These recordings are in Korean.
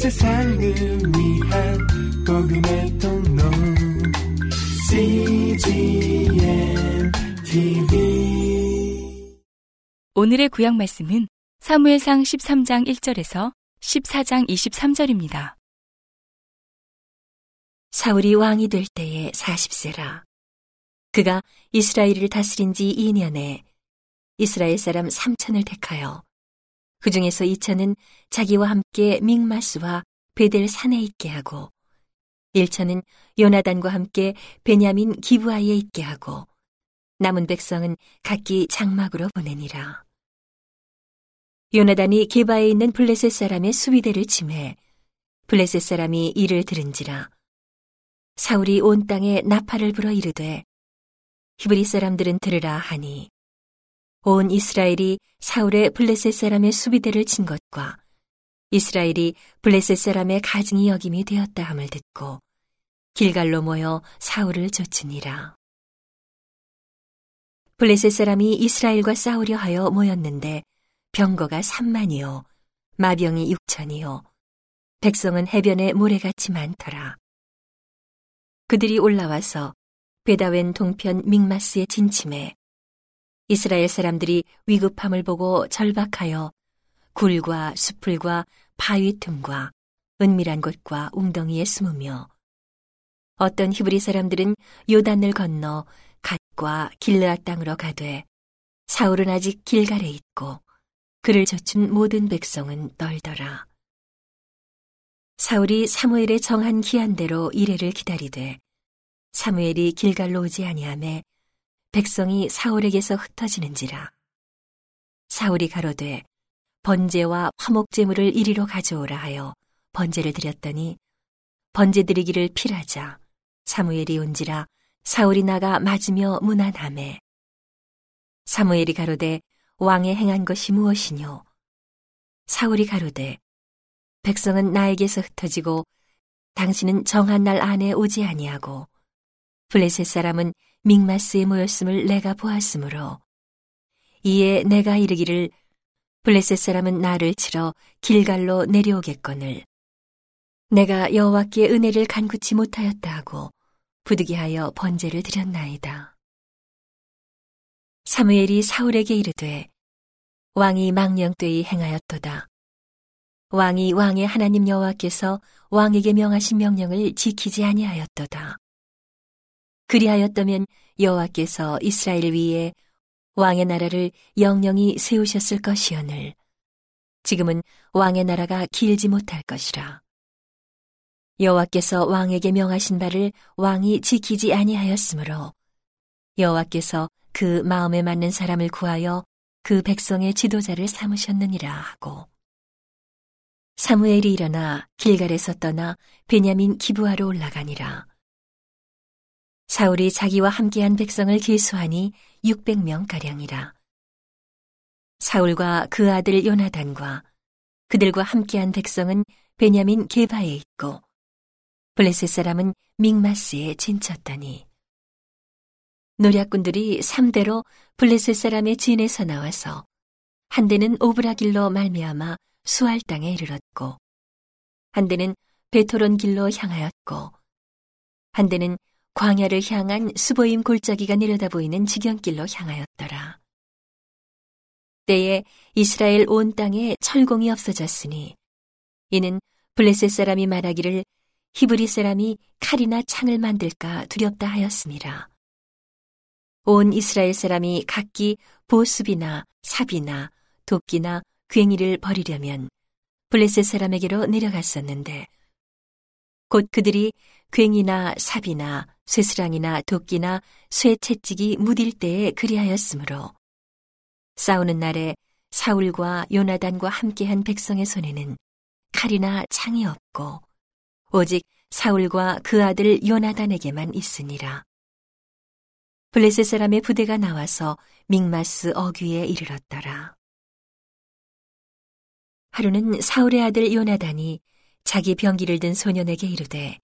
세상을 위한 복음의 통로 CGM TV 오늘의 구약 말씀은 사무엘상 13장 1절에서 14장 23절입니다. 사울이 왕이 될 때에 40세라. 그가 이스라엘을 다스린 지 2년에 이스라엘 사람 3천을 택하여 그 중에서 2천은 자기와 함께 믹마스와 베델 산에 있게 하고 1천은 요나단과 함께 베냐민 기브아에 있게 하고 남은 백성은 각기 장막으로 보내니라. 요나단이 게바에 있는 블레셋 사람의 수비대를 침해 블레셋 사람이 이를 들은지라 사울이 온 땅에 나팔을 불어 이르되 히브리 사람들은 들으라 하니 온 이스라엘이 사울의 블레셋 사람의 수비대를 친 것과 이스라엘이 블레셋 사람의 가증이 여김이 되었다 함을 듣고 길갈로 모여 사울을 쫓으니라. 블레셋 사람이 이스라엘과 싸우려 하여 모였는데 병거가 3만이요 마병이 6천이요 백성은 해변에 모래같이 많더라. 그들이 올라와서 베다웬 동편 믹마스에 진침해 이스라엘 사람들이 위급함을 보고 절박하여 굴과 수풀과 바위 틈과 은밀한 곳과 웅덩이에 숨으며 어떤 히브리 사람들은 요단을 건너 갓과 길르앗 땅으로 가되 사울은 아직 길갈에 있고 그를 젖춘 모든 백성은 떨더라. 사울이 사무엘의 정한 기한대로 이래를 기다리되 사무엘이 길갈로 오지 아니하매 백성이 사울에게서 흩어지는지라. 사울이 가로되 번제와 화목제물을 이리로 가져오라 하여 번제를 드렸더니 번제 드리기를 필하자 사무엘이 온지라 사울이 나가 맞으며 무난함에 사무엘이 가로되 왕의 행한 것이 무엇이뇨 사울이 가로되 백성은 나에게서 흩어지고 당신은 정한 날 안에 오지 아니하고 블레셋 사람은 믹마스에 모였음을 내가 보았으므로 이에 내가 이르기를 블레셋 사람은 나를 치러 길갈로 내려오겠거늘 내가 여호와께 은혜를 간구치 못하였다 하고 부득이하여 번제를 드렸나이다. 사무엘이 사울에게 이르되 왕이 망령되이 행하였도다. 왕이 왕의 하나님 여호와께서 왕에게 명하신 명령을 지키지 아니하였도다. 그리하였다면 여호와께서 이스라엘 위에 왕의 나라를 영영히 세우셨을 것이오늘 지금은 왕의 나라가 길지 못할 것이라. 여호와께서 왕에게 명하신 바를 왕이 지키지 아니하였으므로 여호와께서 그 마음에 맞는 사람을 구하여 그 백성의 지도자를 삼으셨느니라 하고 사무엘이 일어나 길갈에서 떠나 베냐민 기부하러 올라가니라. 사울이 자기와 함께한 백성을 계수하니 600명 가량이라. 사울과 그 아들 요나단과 그들과 함께한 백성은 베냐민 게바에 있고 블레셋 사람은 믹마스에 진쳤더니 노략군들이 3대로 블레셋 사람의 진에서 나와서 한 대는 오브라 길로 말미암아 수알 땅에 이르렀고 한 대는 베토론 길로 향하였고 한 대는 광야를 향한 수보임 골짜기가 내려다 보이는 지경길로 향하였더라. 때에 이스라엘 온 땅에 철공이 없어졌으니 이는 블레셋 사람이 말하기를 히브리 사람이 칼이나 창을 만들까 두렵다 하였습니다. 온 이스라엘 사람이 각기 보습이나 삽이나 도끼나 괭이를 버리려면 블레셋 사람에게로 내려갔었는데 곧 그들이 괭이나 삽이나 쇠스랑이나 도끼나 쇠 채찍이 무딜 때에 그리하였으므로 싸우는 날에 사울과 요나단과 함께한 백성의 손에는 칼이나 창이 없고 오직 사울과 그 아들 요나단에게만 있으니라. 블레셋 사람의 부대가 나와서 믹마스 어귀에 이르렀더라. 하루는 사울의 아들 요나단이 자기 병기를 든 소년에게 이르되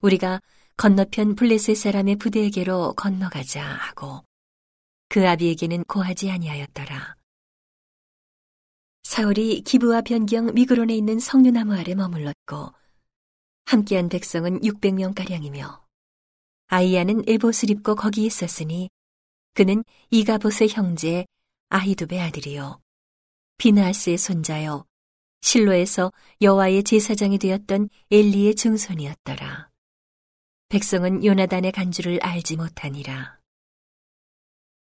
우리가 건너편 블레셋 사람의 부대에게로 건너가자 하고 그 아비에게는 고하지 아니하였더라. 사울이 기브와 변경 미그론에 있는 석류나무 아래 머물렀고 함께한 백성은 600명가량이며 아이야는 에봇을 입고 거기 있었으니 그는 이가봇의 형제 아히두베 아들이요 비나스의 손자요 실로에서 여호와의 제사장이 되었던 엘리의 증손이었더라. 백성은 요나단의 간주를 알지 못하니라.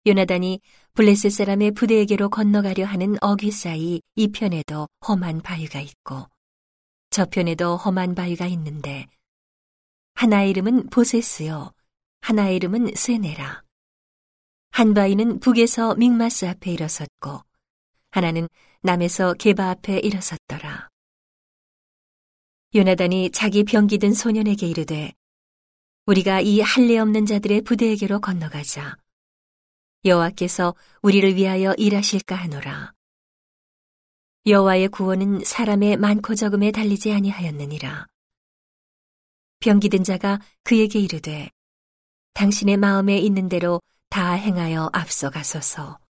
요나단이 블레셋 사람의 부대에게로 건너가려 하는 어귀 사이 이편에도 험한 바위가 있고 저편에도 험한 바위가 있는데 하나의 이름은 보세스요 하나의 이름은 세네라 한 바위는 북에서 믹마스 앞에 일어섰고 하나는 남에서 게바 앞에 일어섰더라 요나단이 자기 병기든 소년에게 이르되 우리가 이 할례 없는 자들의 부대에게로 건너가자 여호와께서 우리를 위하여 일하실까 하노라. 여호와의 구원은 사람의 많고 적음에 달리지 아니하였느니라. 병기든 자가 그에게 이르되 당신의 마음에 있는 대로 다 행하여 앞서가소서.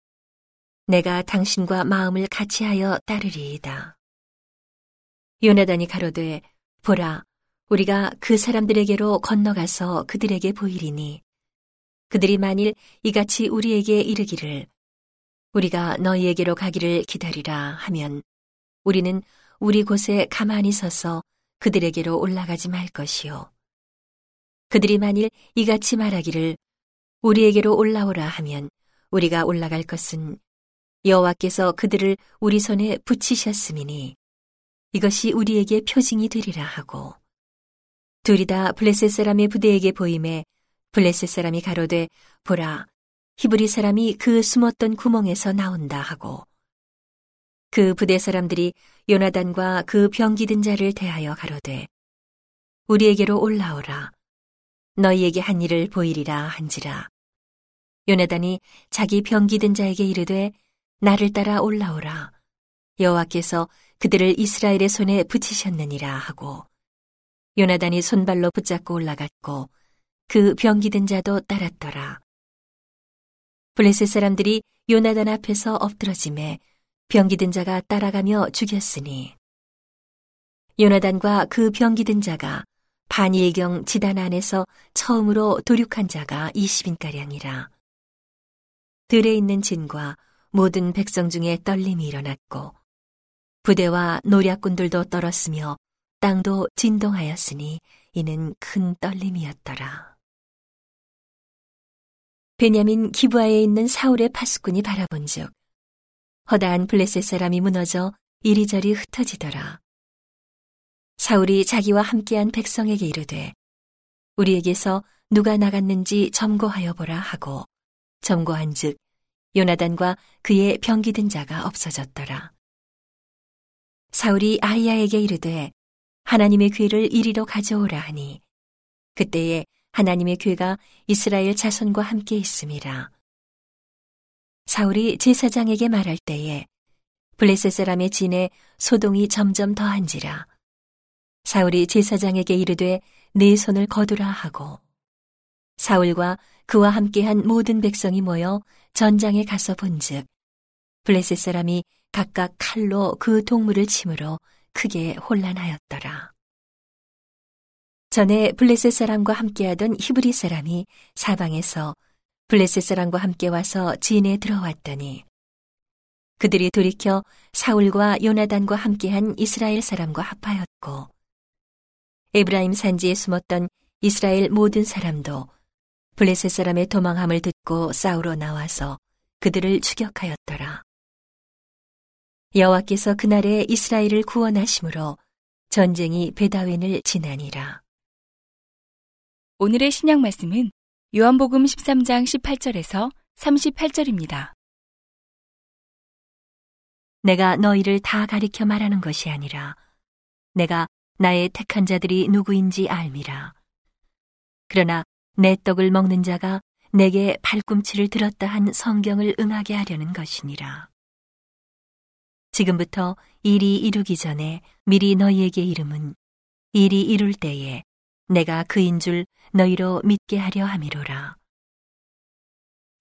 내가 당신과 마음을 같이하여 따르리이다. 요나단이 가로되 보라 우리가 그 사람들에게로 건너가서 그들에게 보이리니 그들이 만일 이같이 우리에게 이르기를 우리가 너희에게로 가기를 기다리라 하면 우리는 우리 곳에 가만히 서서 그들에게로 올라가지 말 것이요. 그들이 만일 이같이 말하기를 우리에게로 올라오라 하면 우리가 올라갈 것은 여호와께서 그들을 우리 손에 붙이셨음이니 이것이 우리에게 표징이 되리라 하고. 둘이 다 블레셋 사람의 부대에게 보임에 블레셋 사람이 가로되 보라 히브리 사람이 그 숨었던 구멍에서 나온다 하고. 그 부대 사람들이 요나단과 그 병기든 자를 대하여 가로되 우리에게로 올라오라. 너희에게 한 일을 보이리라 한지라. 요나단이 자기 병기든 자에게 이르되 나를 따라 올라오라 여호와께서 그들을 이스라엘의 손에 붙이셨느니라 하고 요나단이 손발로 붙잡고 올라갔고 그 병기든 자도 따랐더라. 블레셋 사람들이 요나단 앞에서 엎드러짐에 병기든 자가 따라가며 죽였으니 요나단과 그 병기든 자가 반일경 지단 안에서 처음으로 도륙한 자가 20인가량이라. 들에 있는 진과 모든 백성 중에 떨림이 일어났고 부대와 노략군들도 떨었으며 땅도 진동하였으니 이는 큰 떨림이었더라. 베냐민 기부하에 있는 사울의 파수꾼이 바라본즉 허다한 블레셋 사람이 무너져 이리저리 흩어지더라. 사울이 자기와 함께한 백성에게 이르되 우리에게서 누가 나갔는지 점거하여 보라 하고 점거한즉 요나단과 그의 병기든 자가 없어졌더라. 사울이 아이야에게 이르되 하나님의 귀를 이리로 가져오라 하니 그때에 하나님의 괴가 이스라엘 자손과 함께 있음이라. 사울이 제사장에게 말할 때에 블레셋 사람의 진에 소동이 점점 더한지라. 사울이 제사장에게 이르되 네 손을 거두라 하고 사울과 그와 함께한 모든 백성이 모여 전장에 가서 본즉 블레셋 사람이 각각 칼로 그 동물을 침으로 크게 혼란하였더라. 전에 블레셋 사람과 함께하던 히브리 사람이 사방에서 블레셋 사람과 함께 와서 진에 들어왔더니 그들이 돌이켜 사울과 요나단과 함께한 이스라엘 사람과 합하였고 에브라임 산지에 숨었던 이스라엘 모든 사람도 블레셋 사람의 도망함을 듣고 싸우러 나와서 그들을 추격하였더라. 여호와께서 그날에 이스라엘을 구원하심으로 전쟁이 베다웬을 지나니라. 오늘의 신약 말씀은 요한복음 13장 18절에서 38절입니다. 내가 너희를 다 가리켜 말하는 것이 아니라 내가 나의 택한 자들이 누구인지 알미라. 그러나 내 떡을 먹는 자가 내게 발꿈치를 들었다 한 성경을 응하게 하려는 것이니라. 지금부터 일이 이루기 전에 미리 너희에게 이름은 일이 이룰 때에 내가 그인 줄 너희로 믿게 하려 함이로라.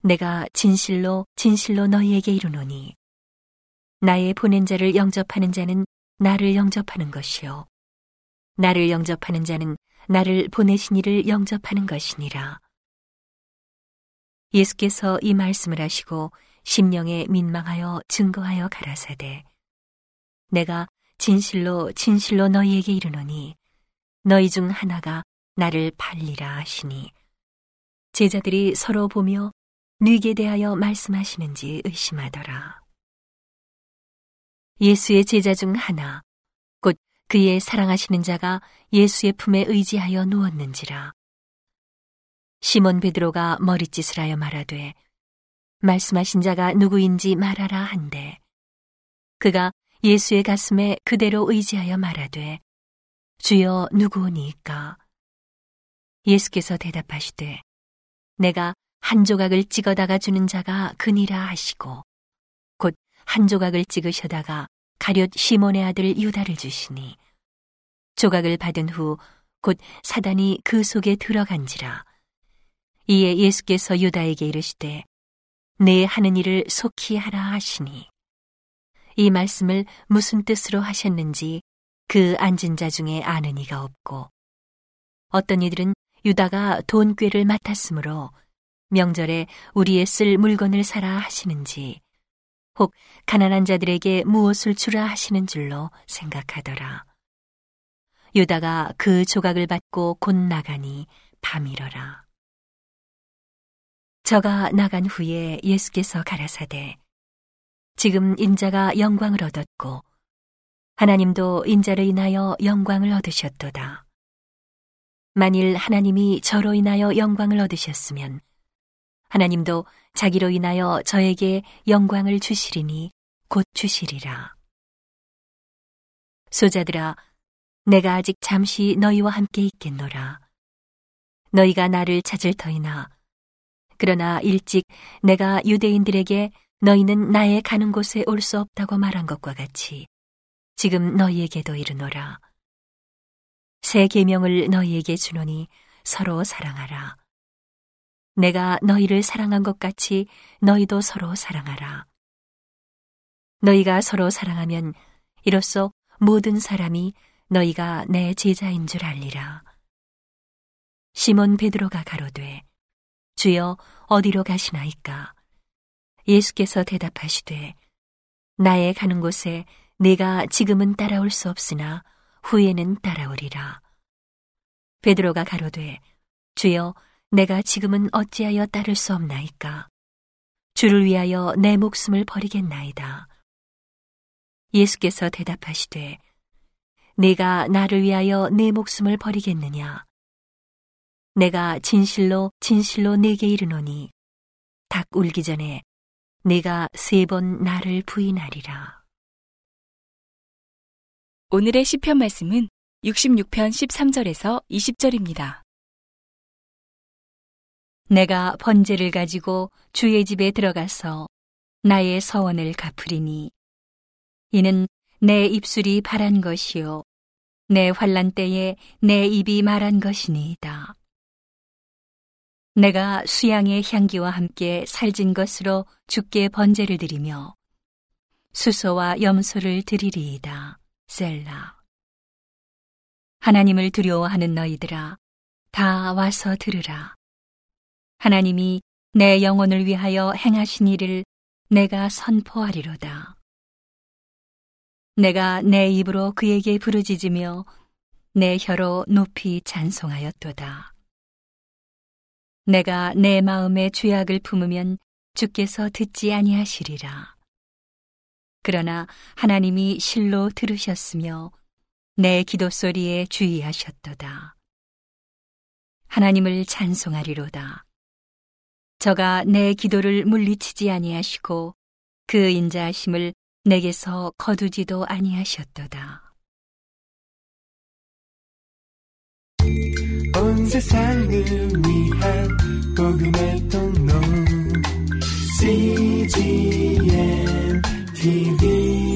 내가 진실로 진실로 너희에게 이르노니 나의 보낸 자를 영접하는 자는 나를 영접하는 것이요. 나를 영접하는 자는 나를 보내신 이를 영접하는 것이니라. 예수께서 이 말씀을 하시고 심령에 민망하여 증거하여 가라사대 내가 진실로 진실로 너희에게 이르노니 너희 중 하나가 나를 팔리라 하시니 제자들이 서로 보며 누게 대하여 말씀하시는지 의심하더라. 예수의 제자 중 하나 곧 그의 사랑하시는 자가 예수의 품에 의지하여 누웠는지라. 시몬 베드로가 머리짓을 하여 말하되 말씀하신 자가 누구인지 말하라 한데 그가 예수의 가슴에 그대로 의지하여 말하되 주여 누구니까? 예수께서 대답하시되 내가 한 조각을 찍어다가 주는 자가 그니라 하시고 곧 한 조각을 찍으셔다가 가룟 시몬의 아들 유다를 주시니 조각을 받은 후 곧 사단이 그 속에 들어간지라 이에 예수께서 유다에게 이르시되 내 하는 일을 속히 하라 하시니 이 말씀을 무슨 뜻으로 하셨는지 그 앉은 자 중에 아는 이가 없고 어떤 이들은 유다가 돈꾀를 맡았으므로 명절에 우리의 쓸 물건을 사라 하시는지 혹 가난한 자들에게 무엇을 주라 하시는 줄로 생각하더라. 유다가 그 조각을 받고 곧 나가니 밤이러라. 저가 나간 후에 예수께서 가라사대 지금 인자가 영광을 얻었고 하나님도 인자를 인하여 영광을 얻으셨도다. 만일 하나님이 저로 인하여 영광을 얻으셨으면 하나님도 자기로 인하여 저에게 영광을 주시리니 곧 주시리라. 소자들아, 내가 아직 잠시 너희와 함께 있겠노라. 너희가 나를 찾을 터이나 그러나 일찍 내가 유대인들에게 너희는 나의 가는 곳에 올 수 없다고 말한 것과 같이 지금 너희에게도 이르노라. 새 계명을 너희에게 주노니 서로 사랑하라. 내가 너희를 사랑한 것 같이 너희도 서로 사랑하라. 너희가 서로 사랑하면 이로써 모든 사람이 너희가 내 제자인 줄 알리라. 시몬 베드로가 가로되 주여 어디로 가시나이까? 예수께서 대답하시되 나의 가는 곳에 내가 지금은 따라올 수 없으나 후에는 따라오리라. 베드로가 가로되 주여 내가 지금은 어찌하여 따를 수 없나이까? 주를 위하여 내 목숨을 버리겠나이다. 예수께서 대답하시되 내가 나를 위하여 내 목숨을 버리겠느냐? 내가 진실로 진실로 내게 이르노니 닭 울기 전에 내가 세 번 나를 부인하리라. 오늘의 시편 말씀은 66편 13절에서 20절입니다. 내가 번제를 가지고 주의 집에 들어가서 나의 서원을 갚으리니 이는 내 입술이 바란 것이요 내 환란 때에 내 입이 말한 것이니이다. 내가 수양의 향기와 함께 살진 것으로 주께 번제를 드리며 수소와 염소를 드리리이다. 셀라. 하나님을 두려워하는 너희들아, 다 와서 들으라. 하나님이 내 영혼을 위하여 행하신 일을 내가 선포하리로다. 내가 내 입으로 그에게 부르짖으며 내 혀로 높이 찬송하였도다. 내가 내 마음에 죄악을 품으면 주께서 듣지 아니하시리라. 그러나 하나님이 실로 들으셨으며 내 기도 소리에 주의하셨도다. 하나님을 찬송하리로다. 저가 내 기도를 물리치지 아니하시고 그 인자하심을 내게서 거두지도 아니하셨도다. 온 세상을 위한 복음의 통로 CGM TV